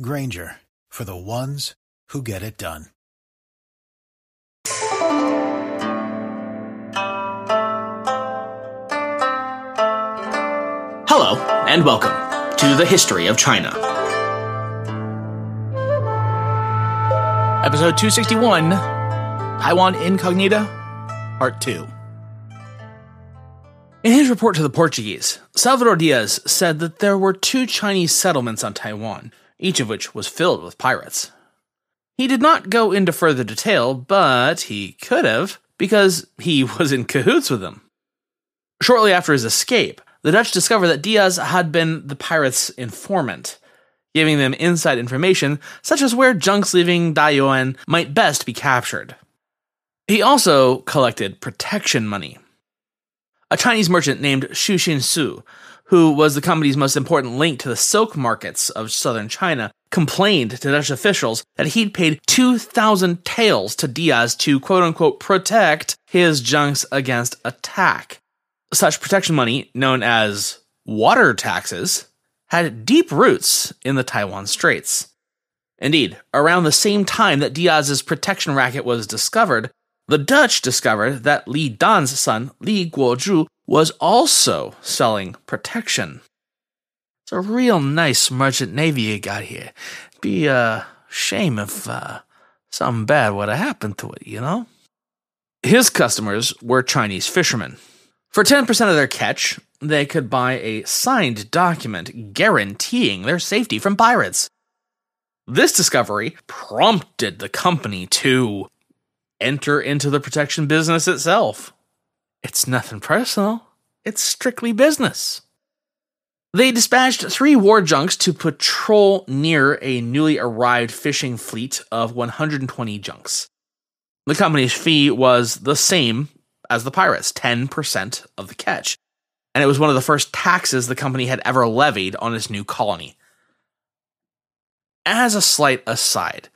Grainger for the ones who get it done. Hello, and welcome to the History of China. Episode 261 Taiwan Incognita, Part 2. In his report to the Portuguese, Salvador Diaz said that there were two Chinese settlements on Taiwan, each of which was filled with pirates. He did not go into further detail, but he could have, because he was in cahoots with them. Shortly after his escape, the Dutch discovered that Diaz had been the pirates' informant, giving them inside information such as where junks leaving Dayuan might best be captured. He also collected protection money. A Chinese merchant named Xu Xinsu, who was the company's most important link to the silk markets of southern China, complained to Dutch officials that he'd paid 2,000 taels to Diaz to quote unquote protect his junks against attack. Such protection money, known as water taxes, had deep roots in the Taiwan Straits. Indeed, around the same time that Diaz's protection racket was discovered, the Dutch discovered that Li Dan's son, Li Guozhu, was also selling protection. It's a real nice merchant navy you got here. Be a shame if uh, something bad would have happened to it, you know? His customers were Chinese fishermen. For 10% of their catch, they could buy a signed document guaranteeing their safety from pirates. This discovery prompted the company to enter into the protection business itself. It's nothing personal, it's strictly business. They dispatched three war junks to patrol near a newly arrived fishing fleet of 120 junks. The company's fee was the same as the pirates 10% of the catch. And it was one of the first taxes the company had ever levied on its new colony. As a slight aside,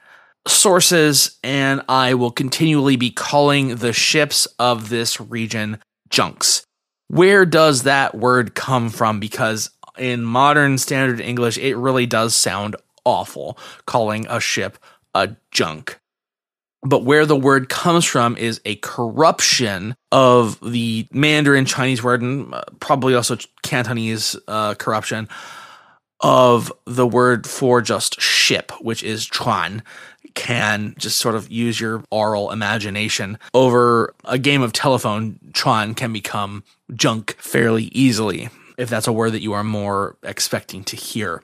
sources and I will continually be calling the ships of this region junks. Where does that word come from? Because in modern standard English, it really does sound awful calling a ship a junk but where the word comes from is a corruption of the Mandarin Chinese word and uh, probably also Cantonese uh, corruption of the word for just ship, which is chuan. Can just sort of use your oral imagination over a game of telephone. Tron can become junk fairly easily if that's a word that you are more expecting to hear.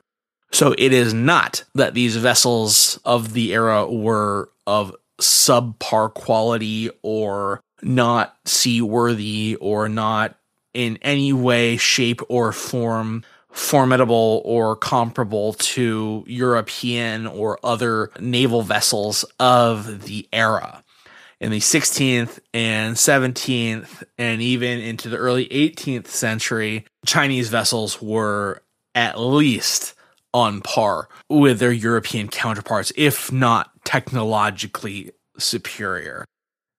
So it is not that these vessels of the era were of subpar quality or not seaworthy or not in any way, shape, or form formidable or comparable to European or other naval vessels of the era. In the 16th and 17th, and even into the early 18th century, Chinese vessels were at least on par with their European counterparts, if not technologically superior.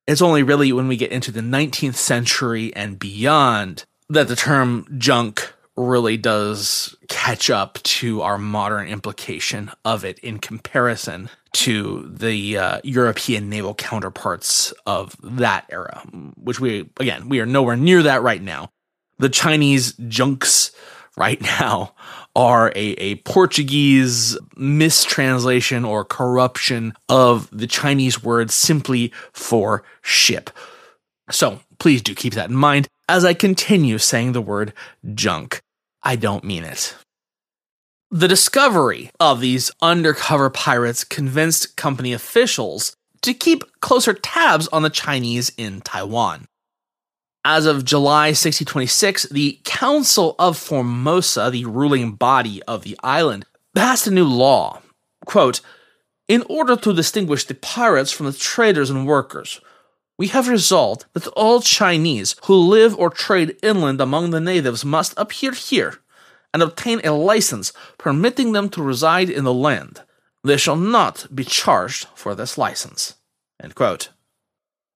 It's only really when we get into the 19th century and beyond that the term junk really does catch up to our modern implication of it in comparison to the uh, European naval counterparts of that era, which we, again, we are nowhere near that right now. The Chinese junks right now are a, a Portuguese mistranslation or corruption of the Chinese word simply for ship. So please do keep that in mind as I continue saying the word junk. I don't mean it. The discovery of these undercover pirates convinced company officials to keep closer tabs on the Chinese in Taiwan. As of July 1626, the Council of Formosa, the ruling body of the island, passed a new law Quote, in order to distinguish the pirates from the traders and workers, we have resolved that all Chinese who live or trade inland among the natives must appear here and obtain a license permitting them to reside in the land. They shall not be charged for this license.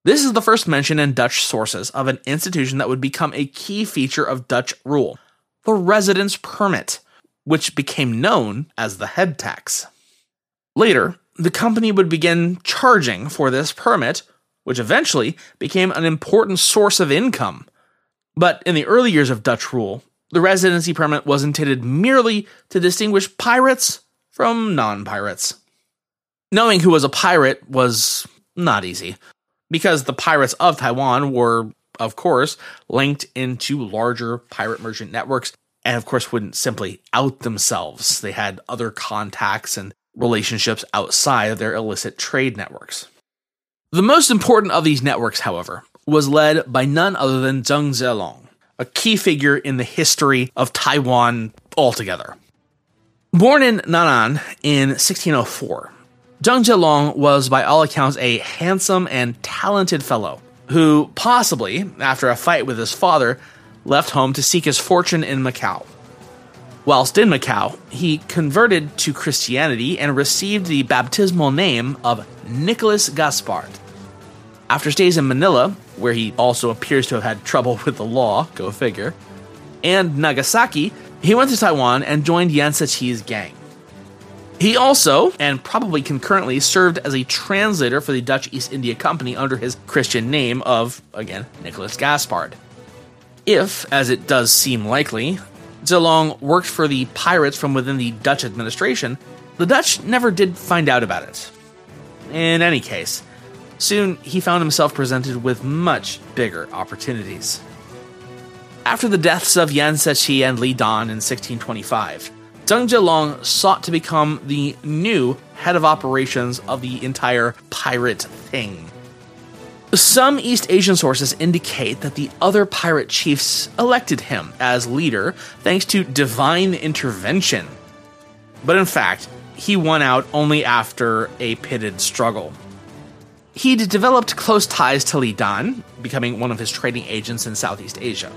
This is the first mention in Dutch sources of an institution that would become a key feature of Dutch rule the residence permit, which became known as the head tax. Later, the company would begin charging for this permit, which eventually became an important source of income. But in the early years of Dutch rule, the residency permit was intended merely to distinguish pirates from non pirates. Knowing who was a pirate was not easy, because the pirates of Taiwan were, of course, linked into larger pirate merchant networks and, of course, wouldn't simply out themselves. They had other contacts and relationships outside of their illicit trade networks. The most important of these networks, however, was led by none other than Zheng Zhilong, a key figure in the history of Taiwan altogether. Born in Nan'an in 1604, Zheng Zhilong was, by all accounts, a handsome and talented fellow who, possibly after a fight with his father, left home to seek his fortune in Macau. Whilst in Macau, he converted to Christianity and received the baptismal name of Nicholas Gaspard. After stays in Manila, where he also appears to have had trouble with the law, go figure, and Nagasaki, he went to Taiwan and joined Yan Shi's gang. He also, and probably concurrently, served as a translator for the Dutch East India Company under his Christian name of, again, Nicholas Gaspard. If, as it does seem likely, Zhilong worked for the pirates from within the Dutch administration, the Dutch never did find out about it. In any case, soon he found himself presented with much bigger opportunities. After the deaths of Yan Shi and Li Dan in 1625, Zheng Zhilong sought to become the new head of operations of the entire pirate thing. Some East Asian sources indicate that the other pirate chiefs elected him as leader thanks to divine intervention. But in fact, he won out only after a pitted struggle. He'd developed close ties to Li Dan, becoming one of his trading agents in Southeast Asia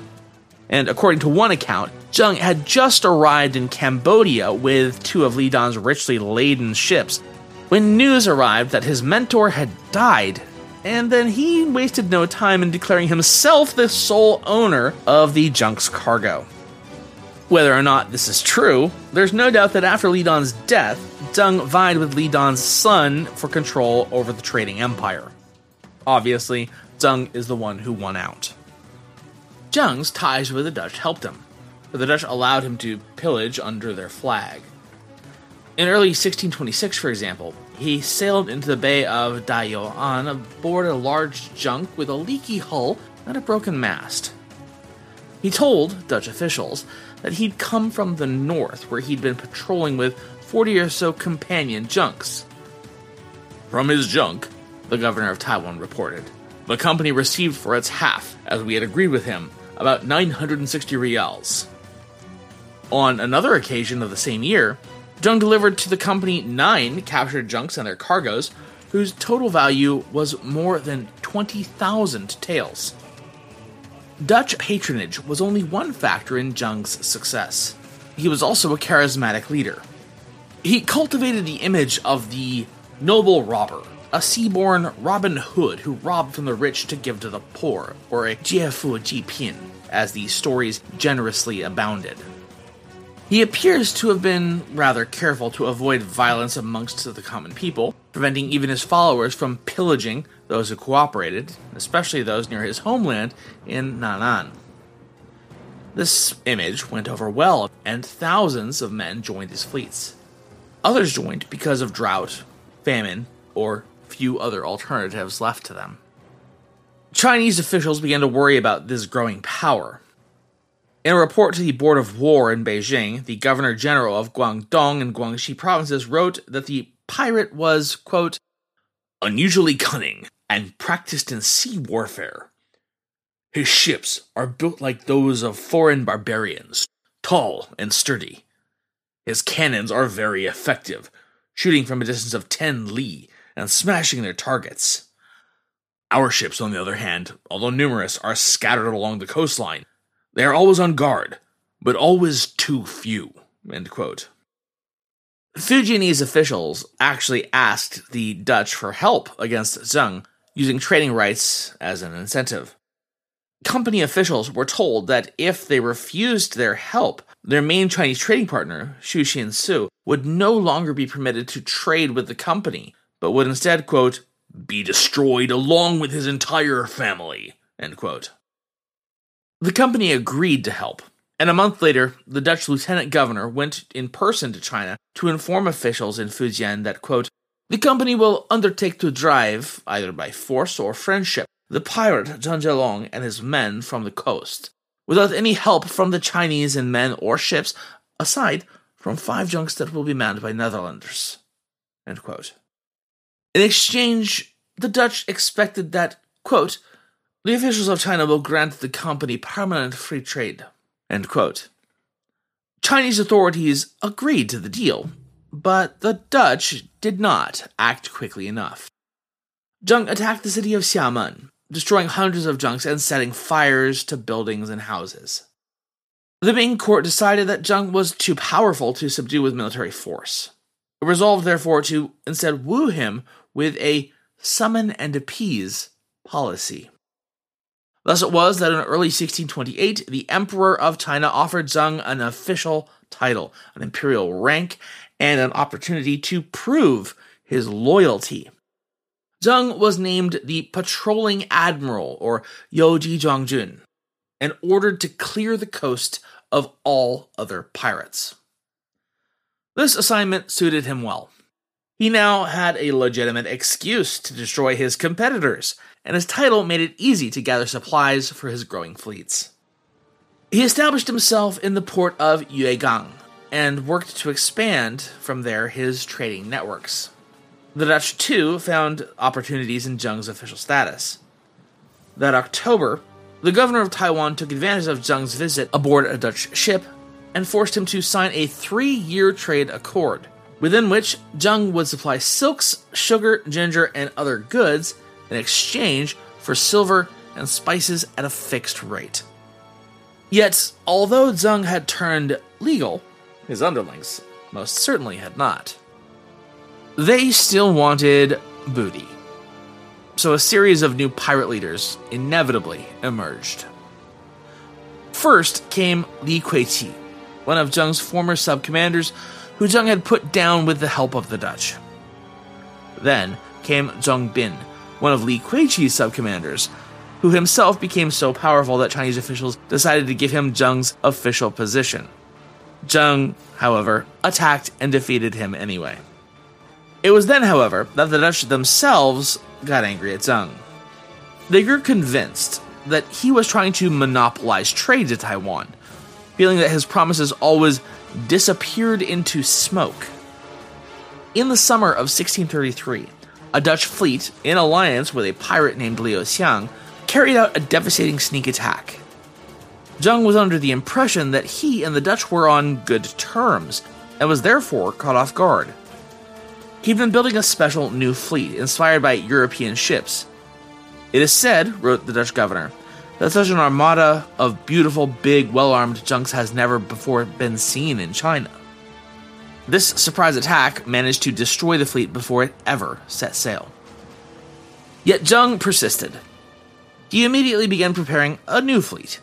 and according to one account, Zheng had just arrived in Cambodia with two of Li Dan's richly laden ships when news arrived that his mentor had died, and then he wasted no time in declaring himself the sole owner of the junk's cargo. Whether or not this is true, there's no doubt that after Li Dan's death, Zheng vied with Li Dan's son for control over the trading empire. Obviously, Zheng is the one who won out. Zheng's ties with the Dutch helped him, but the Dutch allowed him to pillage under their flag. In early 1626, for example, he sailed into the Bay of Dayuan aboard a large junk with a leaky hull and a broken mast. He told Dutch officials that he'd come from the north, where he'd been patrolling with 40 or so companion junks. From his junk, the governor of Taiwan reported, the company received for its half, as we had agreed with him, about 960 reals. On another occasion of the same year, Zheng delivered to the company nine captured junks and their cargoes, whose total value was more than 20,000 taels. Dutch patronage was only one factor in Zheng's success. He was also a charismatic leader. He cultivated the image of the noble robber, a seaborn Robin Hood who robbed from the rich to give to the poor, or a Jiefu Jipin, as the stories generously abounded. He appears to have been rather careful to avoid violence amongst the common people, preventing even his followers from pillaging those who cooperated, especially those near his homeland in Nan'an. This image went over well, and thousands of men joined his fleets. Others joined because of drought, famine, or few other alternatives left to them. Chinese officials began to worry about this growing power. In a report to the Board of War in Beijing, the Governor General of Guangdong and Guangxi provinces wrote that the pirate was, quote, unusually cunning and practiced in sea warfare. His ships are built like those of foreign barbarians, tall and sturdy. His cannons are very effective, shooting from a distance of 10 li and smashing their targets. Our ships, on the other hand, although numerous, are scattered along the coastline. They are always on guard, but always too few. Fujianese officials actually asked the Dutch for help against Zheng, using trading rights as an incentive. Company officials were told that if they refused their help, their main Chinese trading partner, Xu Xin would no longer be permitted to trade with the company, but would instead, quote, be destroyed along with his entire family, end quote. The company agreed to help, and a month later, the Dutch lieutenant governor went in person to China to inform officials in Fujian that, quote, the company will undertake to drive, either by force or friendship, the pirate Zheng Zhilong and his men from the coast, without any help from the Chinese in men or ships, aside from five junks that will be manned by Netherlanders. In exchange, the Dutch expected that, quote, the officials of China will grant the company permanent free trade. Chinese authorities agreed to the deal, but the Dutch did not act quickly enough. Zheng attacked the city of Xiamen, destroying hundreds of junks and setting fires to buildings and houses. The Ming court decided that Zheng was too powerful to subdue with military force. It resolved, therefore, to instead woo him with a summon and appease policy. Thus it was that in early 1628, the Emperor of China offered Zheng an official title, an imperial rank, and an opportunity to prove his loyalty. Zheng was named the patrolling admiral, or Youji Jiangjun, and ordered to clear the coast of all other pirates. This assignment suited him well. He now had a legitimate excuse to destroy his competitors, and his title made it easy to gather supplies for his growing fleets. He established himself in the port of Yuegang and worked to expand from there his trading networks. The Dutch, too, found opportunities in Zheng's official status. That October, the governor of Taiwan took advantage of Zheng's visit aboard a Dutch ship and forced him to sign a three year trade accord, within which Zheng would supply silks, sugar, ginger, and other goods in exchange for silver and spices at a fixed rate. Yet, although Zheng had turned legal, his underlings most certainly had not. They still wanted booty. So a series of new pirate leaders inevitably emerged. First came Li Kuiqi, one of Zheng's former sub-commanders Zheng had put down with the help of the Dutch. Then came Zhong Bin, one of Li Kuiqi's sub-commanders, who himself became so powerful that Chinese officials decided to give him Zheng's official position. Zheng, however, attacked and defeated him anyway. It was then, however, that the Dutch themselves got angry at Zheng. They grew convinced that he was trying to monopolize trade to Taiwan, feeling that his promises always disappeared into smoke. In the summer of 1633, a Dutch fleet, in alliance with a pirate named Liu Xiang, carried out a devastating sneak attack. Zheng was under the impression that he and the Dutch were on good terms, and was therefore caught off guard. He'd been building a special new fleet inspired by European ships. It is said, wrote the Dutch governor, that such an armada of beautiful, big, well armed junks has never before been seen in China. This surprise attack managed to destroy the fleet before it ever set sail. Yet Zheng persisted. He immediately began preparing a new fleet.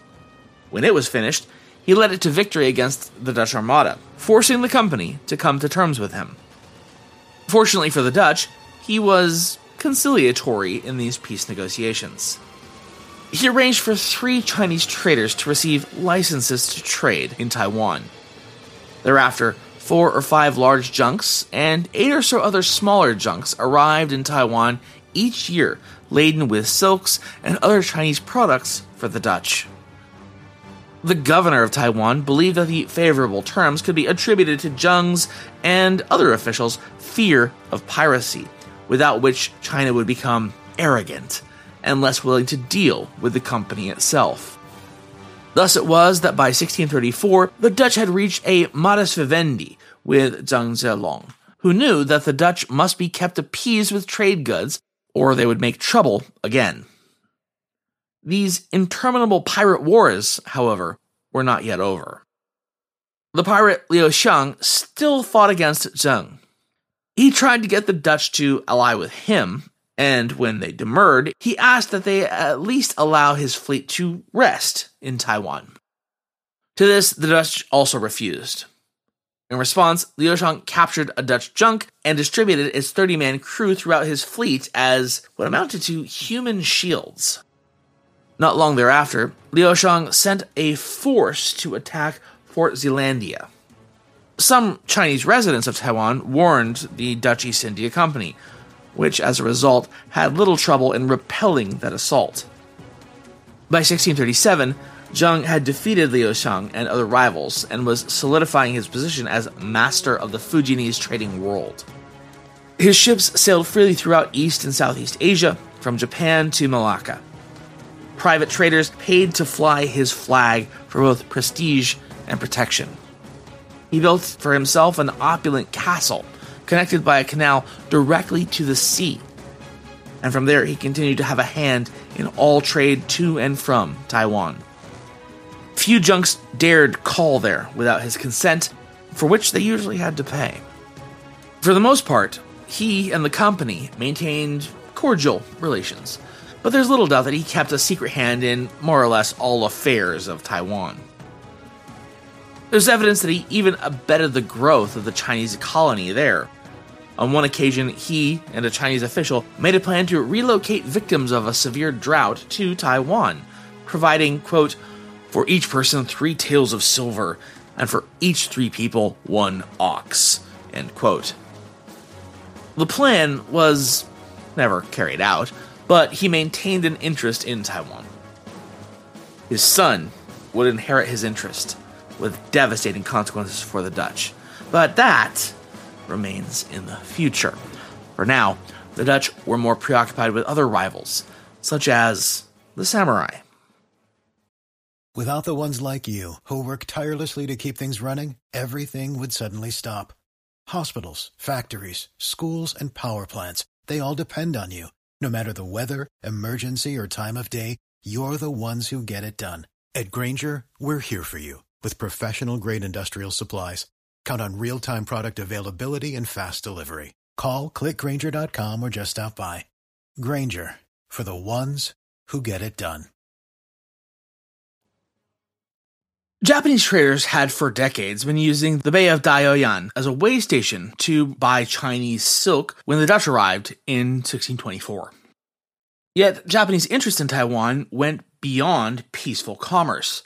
When it was finished, he led it to victory against the Dutch armada, forcing the company to come to terms with him. Fortunately for the Dutch, he was conciliatory in these peace negotiations. He arranged for three Chinese traders to receive licenses to trade in Taiwan. Thereafter, four or five large junks and eight or so other smaller junks arrived in Taiwan each year laden with silks and other Chinese products for the Dutch. The governor of Taiwan believed that the favorable terms could be attributed to Zheng's and other officials' fear of piracy, without which China would become arrogant and less willing to deal with the company itself. Thus it was that by 1634, the Dutch had reached a modus vivendi with Zheng Zhilong, who knew that the Dutch must be kept appeased with trade goods or they would make trouble again. These interminable pirate wars, however, were not yet over. The pirate Liu Xiang still fought against Zheng. He tried to get the Dutch to ally with him, and when they demurred, he asked that they at least allow his fleet to rest in Taiwan. To this, the Dutch also refused. In response, Liu Xiang captured a Dutch junk and distributed its 30 man crew throughout his fleet as what amounted to human shields. Not long thereafter, Liu Xiang sent a force to attack Fort Zeelandia. Some Chinese residents of Taiwan warned the Dutch East India Company, which as a result had little trouble in repelling that assault. By 1637, Zheng had defeated Liu Xiang and other rivals and was solidifying his position as master of the Fujianese trading world. His ships sailed freely throughout East and Southeast Asia, from Japan to Malacca. Private traders paid to fly his flag for both prestige and protection. He built for himself an opulent castle connected by a canal directly to the sea. And from there, he continued to have a hand in all trade to and from Taiwan. Few junks dared call there without his consent, for which they usually had to pay. For the most part, he and the company maintained cordial relations, but there's little doubt that he kept a secret hand in more or less all affairs of Taiwan. There's evidence that he even abetted the growth of the Chinese colony there. On one occasion, he and a Chinese official made a plan to relocate victims of a severe drought to Taiwan, providing, quote, for each person three taels of silver, and for each three people one ox. End quote. The plan was never carried out, but he maintained an interest in Taiwan. His son would inherit his interest, with devastating consequences for the Dutch. But that remains in the future. For now, the Dutch were more preoccupied with other rivals, such as the samurai. Without the ones like you, who work tirelessly to keep things running, everything would suddenly stop. Hospitals, factories, schools, and power plants, they all depend on you. No matter the weather, emergency, or time of day, you're the ones who get it done. At Grainger, we're here for you with professional grade industrial supplies. Count on real time product availability and fast delivery. Call clickgranger.com or just stop by. Grainger for the ones who get it done. Japanese traders had for decades been using the Bay of Dayuan as a way station to buy Chinese silk when the Dutch arrived in 1624. Yet, Japanese interest in Taiwan went beyond peaceful commerce.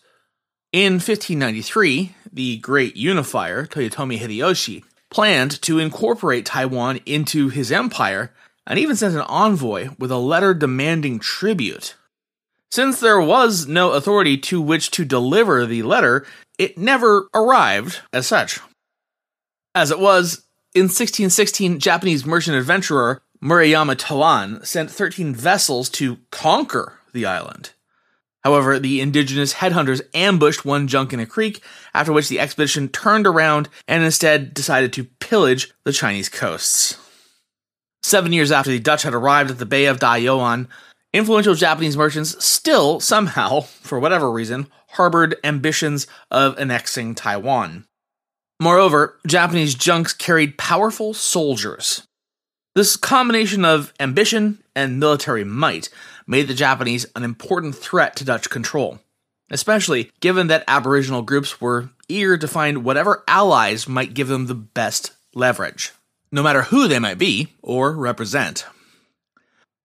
In 1593, the great unifier, Toyotomi Hideyoshi, planned to incorporate Taiwan into his empire and even sent an envoy with a letter demanding tribute. Since there was no authority to which to deliver the letter, it never arrived as such. As it was, in 1616, Japanese merchant adventurer Murayama Toan sent 13 vessels to conquer the island. However, the indigenous headhunters ambushed one junk in a creek, after which the expedition turned around and instead decided to pillage the Chinese coasts. Seven years after the Dutch had arrived at the Bay of Dayuan, influential Japanese merchants still, somehow, for whatever reason, harbored ambitions of annexing Taiwan. Moreover, Japanese junks carried powerful soldiers. This combination of ambition and military might made the Japanese an important threat to Dutch control, especially given that Aboriginal groups were eager to find whatever allies might give them the best leverage, no matter who they might be or represent.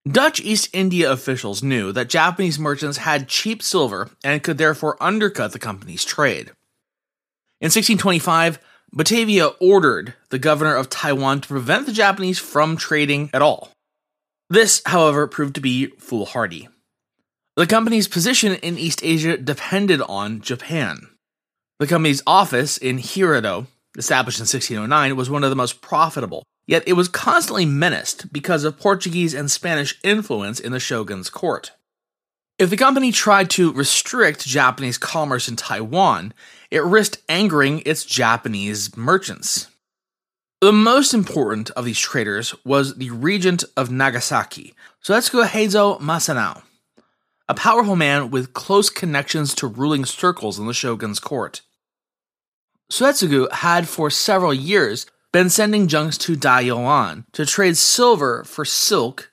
Dutch East India officials knew that Japanese merchants had cheap silver and could therefore undercut the company's trade. In 1625, Batavia ordered the governor of Taiwan to prevent the Japanese from trading at all. This, however, proved to be foolhardy. The company's position in East Asia depended on Japan. The company's office in Hirado, established in 1609, was one of the most profitable, yet it was constantly menaced because of Portuguese and Spanish influence in the shogun's court. If the company tried to restrict Japanese commerce in Taiwan, it risked angering its Japanese merchants. The most important of these traders was the regent of Nagasaki, Suetsugu Heizo Masanao, a powerful man with close connections to ruling circles in the shogun's court. Suetsugu had for several years been sending junks to Dayuan to trade silver for silk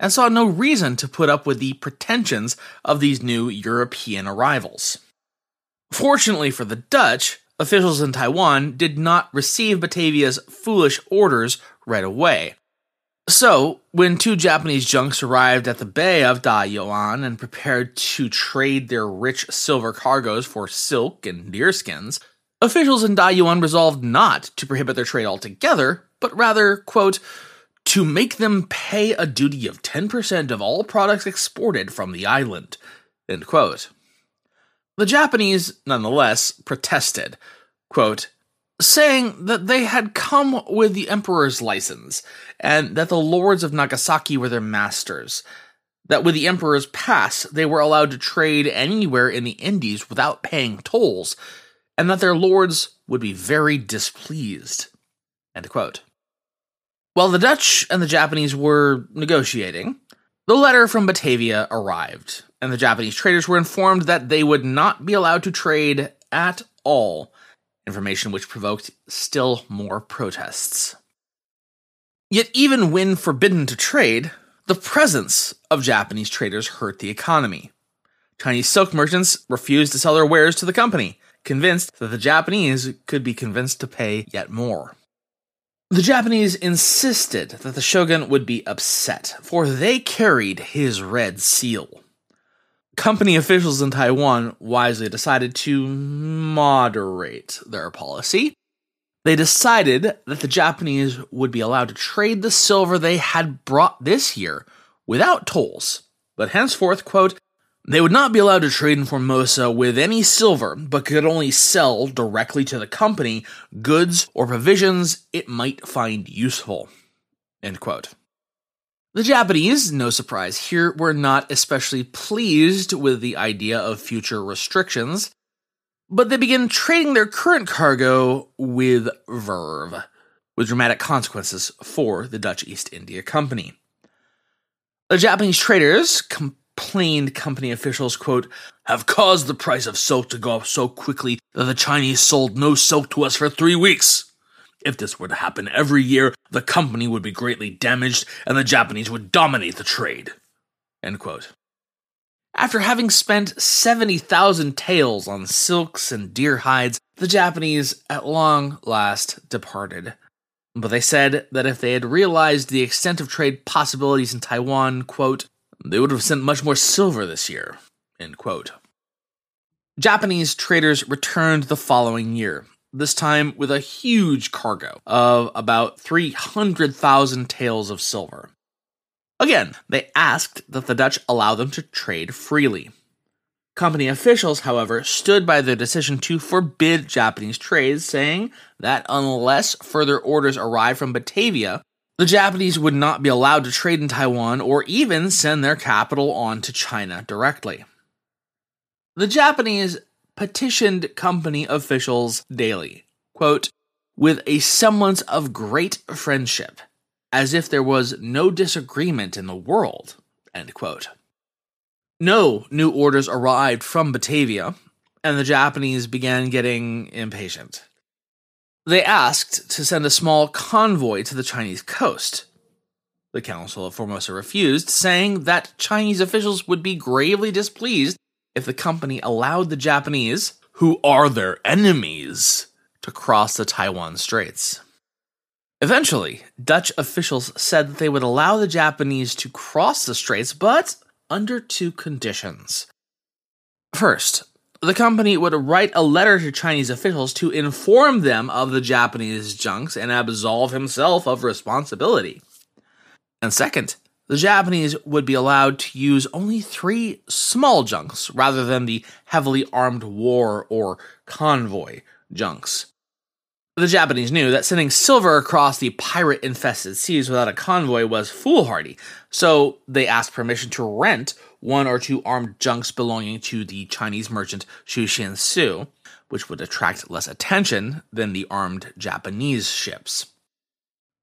and saw no reason to put up with the pretensions of these new European arrivals. Fortunately for the Dutch, officials in Taiwan did not receive Batavia's foolish orders right away. So, when two Japanese junks arrived at the bay of Dayuan and prepared to trade their rich silver cargoes for silk and deerskins, officials in Dayuan resolved not to prohibit their trade altogether, but rather, quote, to make them pay a duty of 10% of all products exported from the island, end quote. The Japanese, nonetheless, protested, quote, saying that they had come with the emperor's license and that the lords of Nagasaki were their masters. That with the emperor's pass, they were allowed to trade anywhere in the Indies without paying tolls, and that their lords would be very displeased. While the Dutch and the Japanese were negotiating, the letter from Batavia arrived, and the Japanese traders were informed that they would not be allowed to trade at all, information which provoked still more protests. Yet, even when forbidden to trade, the presence of Japanese traders hurt the economy. Chinese silk merchants refused to sell their wares to the company, convinced that the Japanese could be convinced to pay yet more. The Japanese insisted that the shogun would be upset, for they carried his red seal. Company officials in Taiwan wisely decided to moderate their policy. They decided that the Japanese would be allowed to trade the silver they had brought this year without tolls, but henceforth, quote, they would not be allowed to trade in Formosa with any silver, but could only sell directly to the company goods or provisions it might find useful. The Japanese, no surprise here, were not especially pleased with the idea of future restrictions, but they began trading their current cargo with verve, with dramatic consequences for the Dutch East India Company. The Japanese traders, complained company officials, quote, have caused the price of silk to go up so quickly that the Chinese sold no silk to us for three weeks. If this were to happen every year, the company would be greatly damaged and the Japanese would dominate the trade. After having spent 70,000 taels on silks and deer hides, the Japanese at long last departed. But they said that if they had realized the extent of trade possibilities in Taiwan, quote, they would have sent much more silver this year. End quote. Japanese traders returned the following year, this time with a huge cargo of about 300,000 taels of silver. Again, they asked that the Dutch allow them to trade freely. Company officials, however, stood by their decision to forbid Japanese trade, saying that unless further orders arrived from Batavia, the Japanese would not be allowed to trade in Taiwan or even send their capital on to China directly. The Japanese petitioned company officials daily, quote, with a semblance of great friendship, as if there was no disagreement in the world, end quote. No new orders arrived from Batavia, and the Japanese began getting impatient. They asked to send a small convoy to the Chinese coast. The Council of Formosa refused, saying that Chinese officials would be gravely displeased if the company allowed the Japanese, who are their enemies, to cross the Taiwan Straits. Eventually, Dutch officials said that they would allow the Japanese to cross the straits, but under two conditions. First, the company would write a letter to Chinese officials to inform them of the Japanese junks and absolve himself of responsibility. And second, the Japanese would be allowed to use only three small junks rather than the heavily armed war or convoy junks. The Japanese knew that sending silver across the pirate infested seas without a convoy was foolhardy, so they asked permission to rent one or two armed junks belonging to the Chinese merchant Xu Xinsu, which would attract less attention than the armed Japanese ships.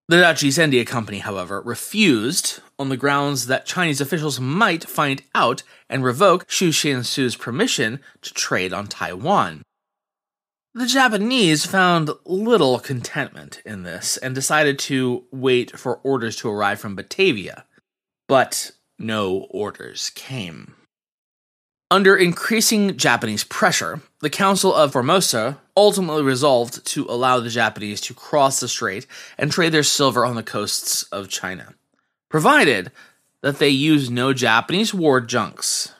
The Dutch East India Company, however, refused on the grounds that Chinese officials might find out and revoke Xu Xinsu's permission to trade on Taiwan. The Japanese found little contentment in this and decided to wait for orders to arrive from Batavia, but no orders came. Under increasing Japanese pressure, the Council of Formosa ultimately resolved to allow the Japanese to cross the strait and trade their silver on the coasts of China, provided that they use no Japanese war junks.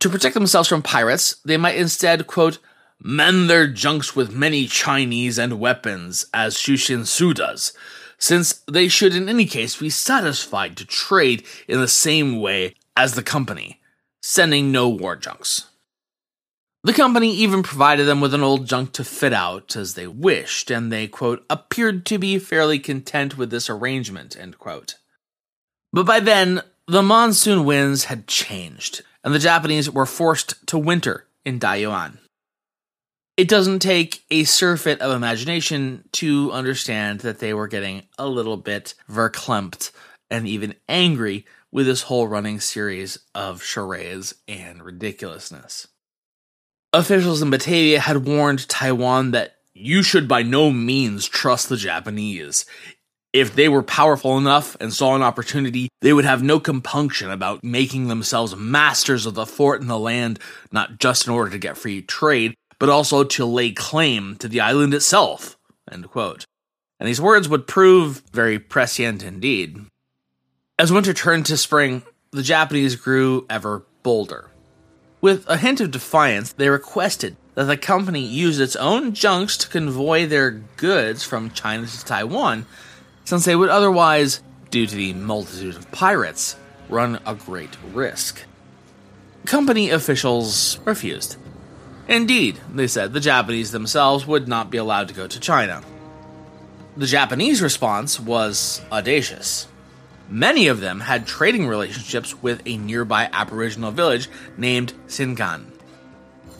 To protect themselves from pirates, they might instead, quote, mend their junks with many Chinese and weapons, as Xu Xinsu does, since they should in any case be satisfied to trade in the same way as the company sending no war junks. The company even provided them with an old junk to fit out as they wished, and they, quote, appeared to be fairly content with this arrangement, end quote. But by then, the monsoon winds had changed, and the Japanese were forced to winter in Dayuan. It doesn't take a surfeit of imagination to understand that they were getting a little bit verklempt and even angry with this whole running series of charades and ridiculousness. Officials in Batavia had warned Taiwan that you should by no means trust the Japanese. If they were powerful enough and saw an opportunity, they would have no compunction about making themselves masters of the fort and the land, not just in order to get free trade, but also to lay claim to the island itself. And these words would prove very prescient indeed. As winter turned to spring, the Japanese grew ever bolder. With a hint of defiance, they requested that the company use its own junks to convoy their goods from China to Taiwan, since they would otherwise, due to the multitude of pirates, run a great risk. Company officials refused. Indeed, they said the Japanese themselves would not be allowed to go to China. The Japanese response was audacious. Many of them had trading relationships with a nearby Aboriginal village named Sinkan.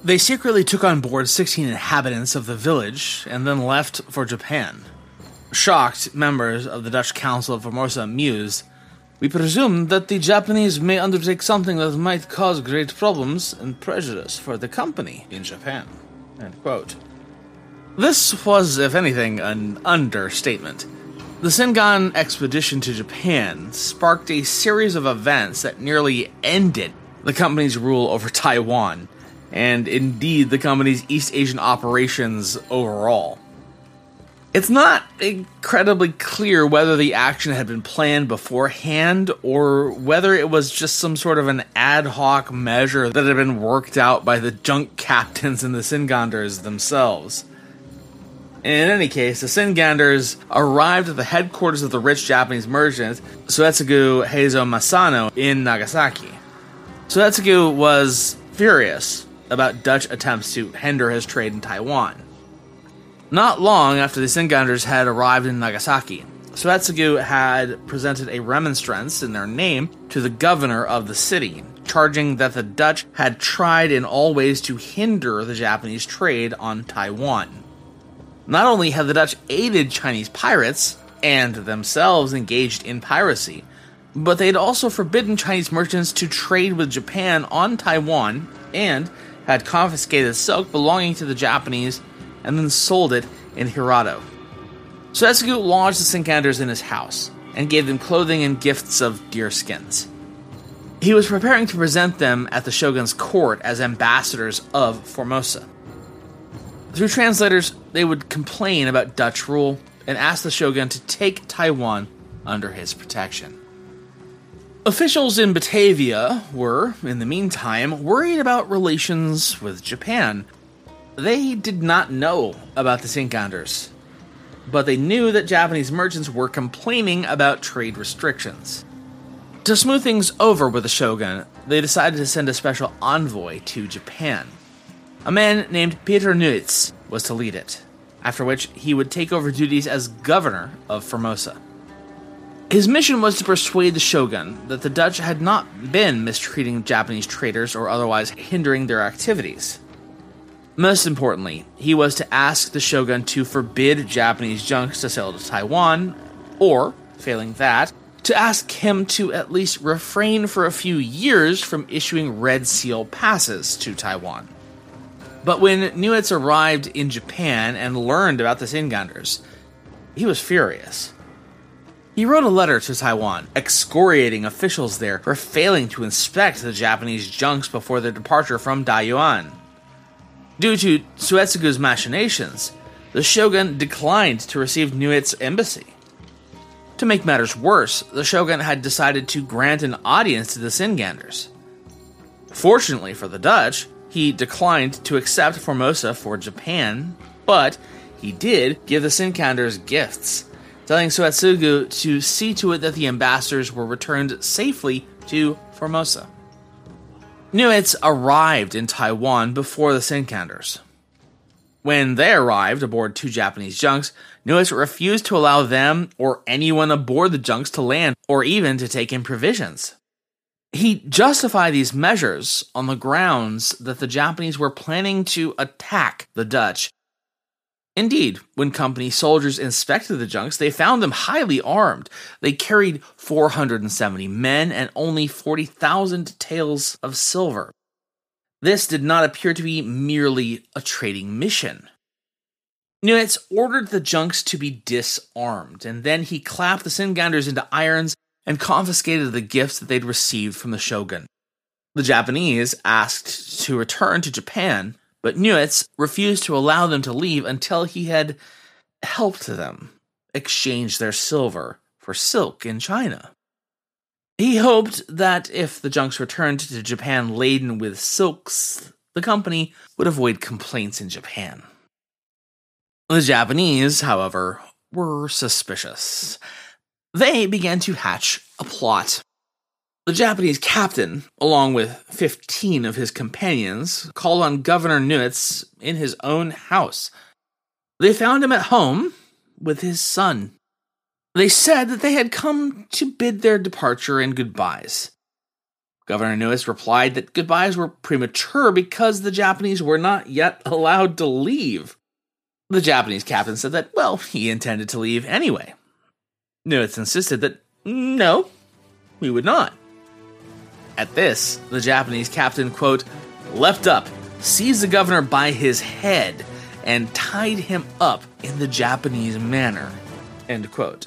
They secretly took on board 16 inhabitants of the village and then left for Japan. Shocked, members of the Dutch Council of Formosa mused, We presume that the Japanese may undertake something that might cause great problems and prejudice for the company in Japan. This was, if anything, an understatement. The Sinkan expedition to Japan sparked a series of events that nearly ended the company's rule over Taiwan, and indeed the company's East Asian operations overall. It's not incredibly clear whether the action had been planned beforehand or whether it was just some sort of an ad hoc measure that had been worked out by the junk captains and the Sinkanders themselves. In any case, the Sinkanders arrived at the headquarters of the rich Japanese merchant Suetsugu Heizo Masanao in Nagasaki. Suetsugu was furious about Dutch attempts to hinder his trade in Taiwan. Not long after the Sinkanders had arrived in Nagasaki, Suetsugu had presented a remonstrance in their name to the governor of the city, charging that the Dutch had tried in all ways to hinder the Japanese trade on Taiwan. Not only had the Dutch aided Chinese pirates and themselves engaged in piracy, but they had also forbidden Chinese merchants to trade with Japan on Taiwan and had confiscated silk belonging to the Japanese and then sold it in Hirado. So Suetsugu lodged the Sinkanders in his house and gave them clothing and gifts of deer skins. He was preparing to present them at the shogun's court as ambassadors of Formosa. Through translators, they would complain about Dutch rule and ask the shogun to take Taiwan under his protection. Officials in Batavia were, in the meantime, worried about relations with Japan. They did not know about the Sinkanders, but they knew that Japanese merchants were complaining about trade restrictions. To smooth things over with the shogun, they decided to send a special envoy to Japan. A man named Pieter Nuyts was to lead it, after which he would take over duties as governor of Formosa. His mission was to persuade the shogun that the Dutch had not been mistreating Japanese traders or otherwise hindering their activities. Most importantly, he was to ask the shogun to forbid Japanese junks to sail to Taiwan or, failing that, to ask him to at least refrain for a few years from issuing Red Seal passes to Taiwan. But when Nuyts arrived in Japan and learned about the Sinkanders, he was furious. He wrote a letter to Taiwan, excoriating officials there for failing to inspect the Japanese junks before their departure from Dayuan. Due to Suetsugu's machinations, the shogun declined to receive Nuyts's embassy. To make matters worse, the shogun had decided to grant an audience to the Sinkanders. Fortunately for the Dutch, he declined to accept Formosa for Japan, but he did give the Sinkanders gifts, telling Suetsugu to see to it that the ambassadors were returned safely to Formosa. Nuyts arrived in Taiwan before the Sinkanders. When they arrived aboard two Japanese junks, Nuyts refused to allow them or anyone aboard the junks to land or even to take in provisions. He justified these measures on the grounds that the Japanese were planning to attack the Dutch. Indeed, when company soldiers inspected the junks, they found them highly armed. They carried 470 men and only 40,000 taels of silver. This did not appear to be merely a trading mission. Nuyts ordered the junks to be disarmed, and then he clapped the Sinkanders into irons and confiscated the gifts that they'd received from the shogun. The Japanese asked to return to Japan, but Nuyts refused to allow them to leave until he had helped them exchange their silver for silk in China. He hoped that if the junks returned to Japan laden with silks, the company would avoid complaints in Japan. The Japanese, however, were suspicious. They began to hatch a plot. The Japanese captain, along with 15 of his companions, called on Governor Nuyts in his own house. They found him at home with his son. They said that they had come to bid their departure and goodbyes. Governor Nuyts replied that goodbyes were premature because the Japanese were not yet allowed to leave. The Japanese captain said that, well, he intended to leave anyway. Nuyts insisted that, no, we would not. At this, the Japanese captain, quote, leapt up, seized the governor by his head, and tied him up in the Japanese manner, end quote.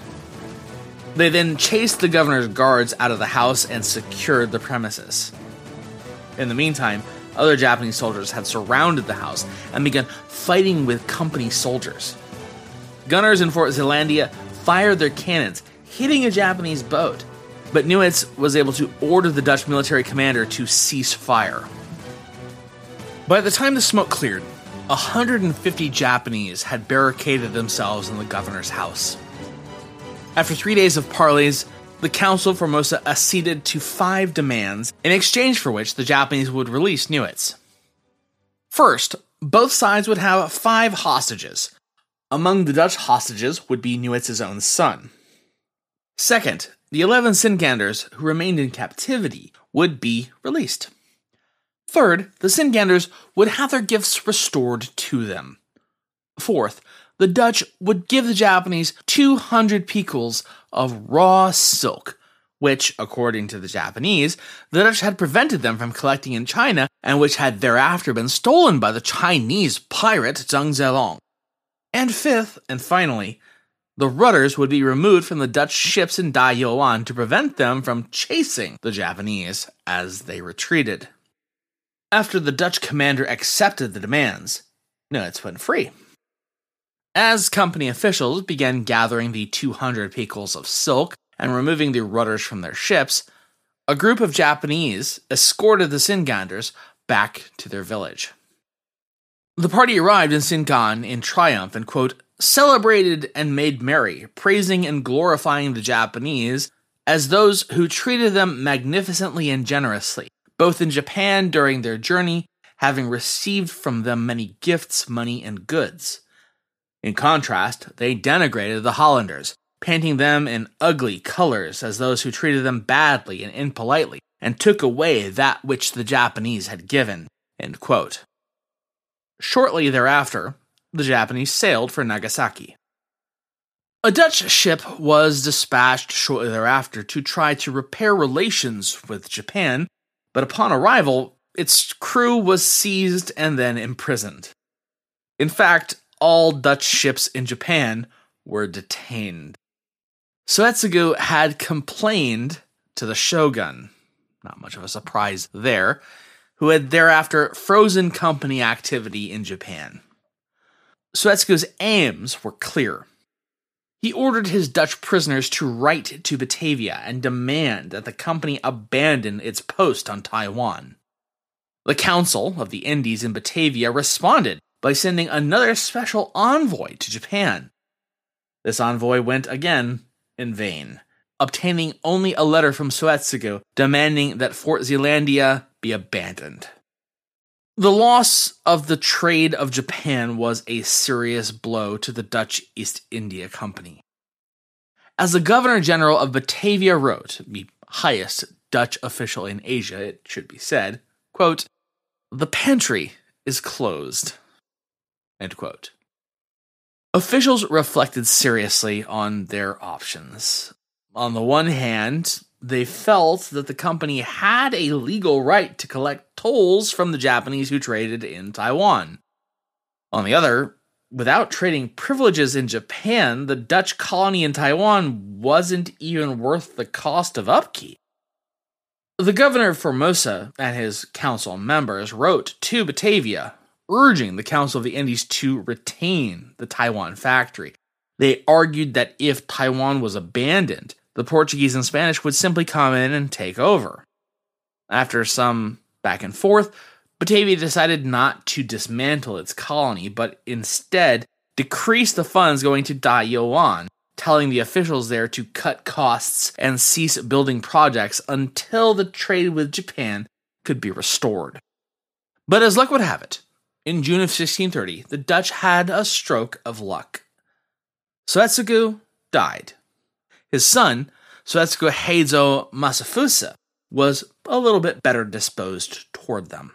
They then chased the governor's guards out of the house and secured the premises. In the meantime, other Japanese soldiers had surrounded the house and begun fighting with company soldiers. Gunners in Fort Zeelandia fired their cannons, hitting a Japanese boat, but Nuyts was able to order the Dutch military commander to cease fire. By the time the smoke cleared, 150 Japanese had barricaded themselves in the governor's house. After three days of parleys, the Council of Formosa acceded to five demands, in exchange for which the Japanese would release Nuyts. First, both sides would have five hostages. Among the Dutch hostages would be Nuyts's own son. Second, the 11 Sinkanders who remained in captivity would be released. Third, the Sinkanders would have their gifts restored to them. Fourth, the Dutch would give the Japanese 200 picul of raw silk, which, according to the Japanese, the Dutch had prevented them from collecting in China and which had thereafter been stolen by the Chinese pirate Zheng Zhilong. And fifth, and finally, the rudders would be removed from the Dutch ships in Dayuan to prevent them from chasing the Japanese as they retreated. After the Dutch commander accepted the demands, Nuyts went free. As company officials began gathering the 200 piculs of silk and removing the rudders from their ships, a group of Japanese escorted the Sinkanders back to their village. The party arrived in Sinkan in triumph and, quote, celebrated and made merry, praising and glorifying the Japanese as those who treated them magnificently and generously, both in Japan during their journey, having received from them many gifts, money, and goods. In contrast, they denigrated the Hollanders, painting them in ugly colors as those who treated them badly and impolitely, and took away that which the Japanese had given. Shortly thereafter, the Japanese sailed for Nagasaki. A Dutch ship was dispatched shortly thereafter to try to repair relations with Japan, but upon arrival, its crew was seized and then imprisoned. In fact, all Dutch ships in Japan were detained. Suetsugu had complained to the shogun, not much of a surprise there, who had thereafter frozen company activity in Japan. Suetsugu's aims were clear. He ordered his Dutch prisoners to write to Batavia and demand that the company abandon its post on Taiwan. The Council of the Indies in Batavia responded by sending another special envoy to Japan. This envoy went again in vain, obtaining only a letter from Suetsugu demanding that Fort Zeelandia be abandoned. The loss of the trade of Japan was a serious blow to the Dutch East India Company. As the Governor General of Batavia wrote, the highest Dutch official in Asia, it should be said, quote, The pantry is closed. End quote. Officials reflected seriously on their options. On the one hand, they felt that the company had a legal right to collect tolls from the Japanese who traded in Taiwan. On the other, without trading privileges in Japan, the Dutch colony in Taiwan wasn't even worth the cost of upkeep. The governor of Formosa and his council members wrote to Batavia, urging the Council of the Indies to retain the Taiwan factory. They argued that if Taiwan was abandoned, the Portuguese and Spanish would simply come in and take over. After some back and forth, Batavia decided not to dismantle its colony, but instead decrease the funds going to Dayuan, telling the officials there to cut costs and cease building projects until the trade with Japan could be restored. But as luck would have it, in June of 1630, the Dutch had a stroke of luck. Suetsugu died. His son, Suetsugu Heizo Masafusa, was a little bit better disposed toward them.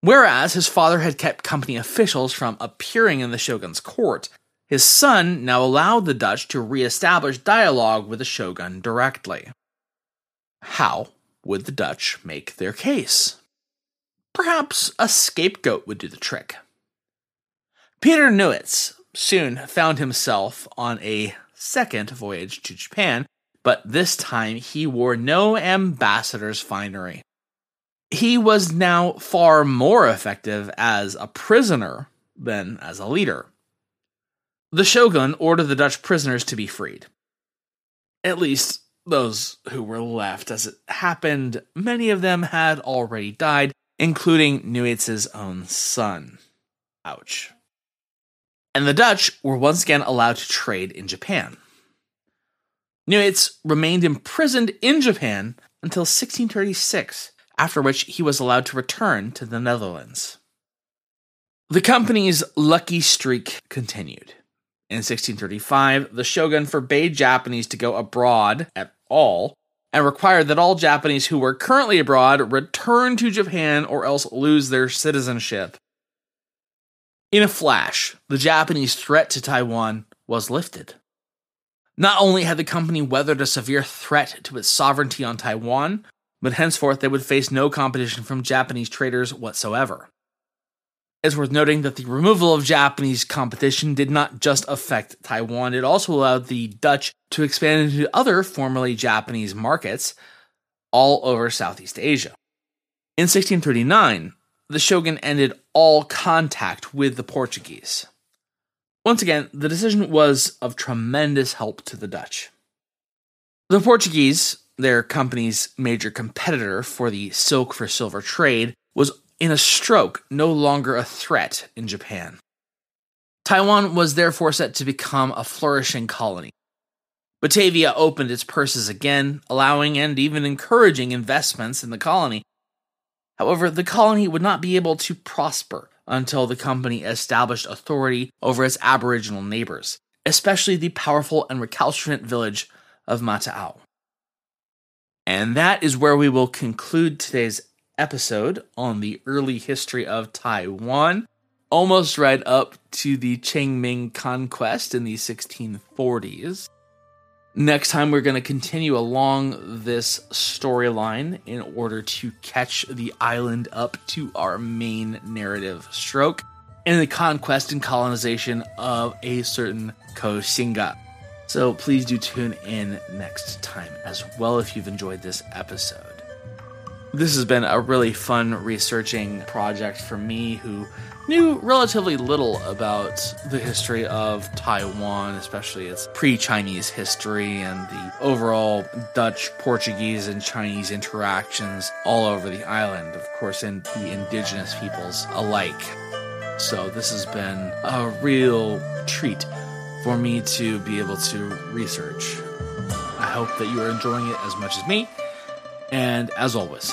Whereas his father had kept company officials from appearing in the shogun's court, his son now allowed the Dutch to re-establish dialogue with the shogun directly. How would the Dutch make their case? Perhaps a scapegoat would do the trick. Pieter Nuyts soon found himself on a second voyage to Japan, but this time he wore no ambassador's finery. He was now far more effective as a prisoner than as a leader. The shogun ordered the Dutch prisoners to be freed. At least those who were left. As it happened, many of them had already died, including Nuyts's own son. Ouch. And the Dutch were once again allowed to trade in Japan. Nuyts remained imprisoned in Japan until 1636, after which he was allowed to return to the Netherlands. The company's lucky streak continued. In 1635, the shogun forbade Japanese to go abroad at all and required that all Japanese who were currently abroad return to Japan or else lose their citizenship. In a flash, the Japanese threat to Taiwan was lifted. Not only had the company weathered a severe threat to its sovereignty on Taiwan, but henceforth they would face no competition from Japanese traders whatsoever. It's worth noting that the removal of Japanese competition did not just affect Taiwan, it also allowed the Dutch to expand into other formerly Japanese markets all over Southeast Asia. In 1639, the shogun ended all contact with the Portuguese. Once again, the decision was of tremendous help to the Dutch. The Portuguese, their company's major competitor for the silk for silver trade, was in a stroke no longer a threat in Japan. Taiwan was therefore set to become a flourishing colony. Batavia opened its purses again, allowing and even encouraging investments in the colony. However, the colony would not be able to prosper until the company established authority over its Aboriginal neighbors, especially the powerful and recalcitrant village of Mattau. And that is where we will conclude today's episode on the early history of Taiwan. almost right up to the Qingming conquest in the 1640s. Next time, we're going to continue along this storyline in order to catch the island up to our main narrative stroke in the conquest and colonization of a certain Koxinga. So please do tune in next time as well if you've enjoyed this episode. This has been a really fun researching project for me who knew relatively little about the history of Taiwan, especially its pre Chinese history and the overall Dutch, Portuguese, and Chinese interactions all over the island, of course, and the indigenous peoples alike. So, this has been a real treat for me to be able to research. I hope that you are enjoying it as much as me. And as always,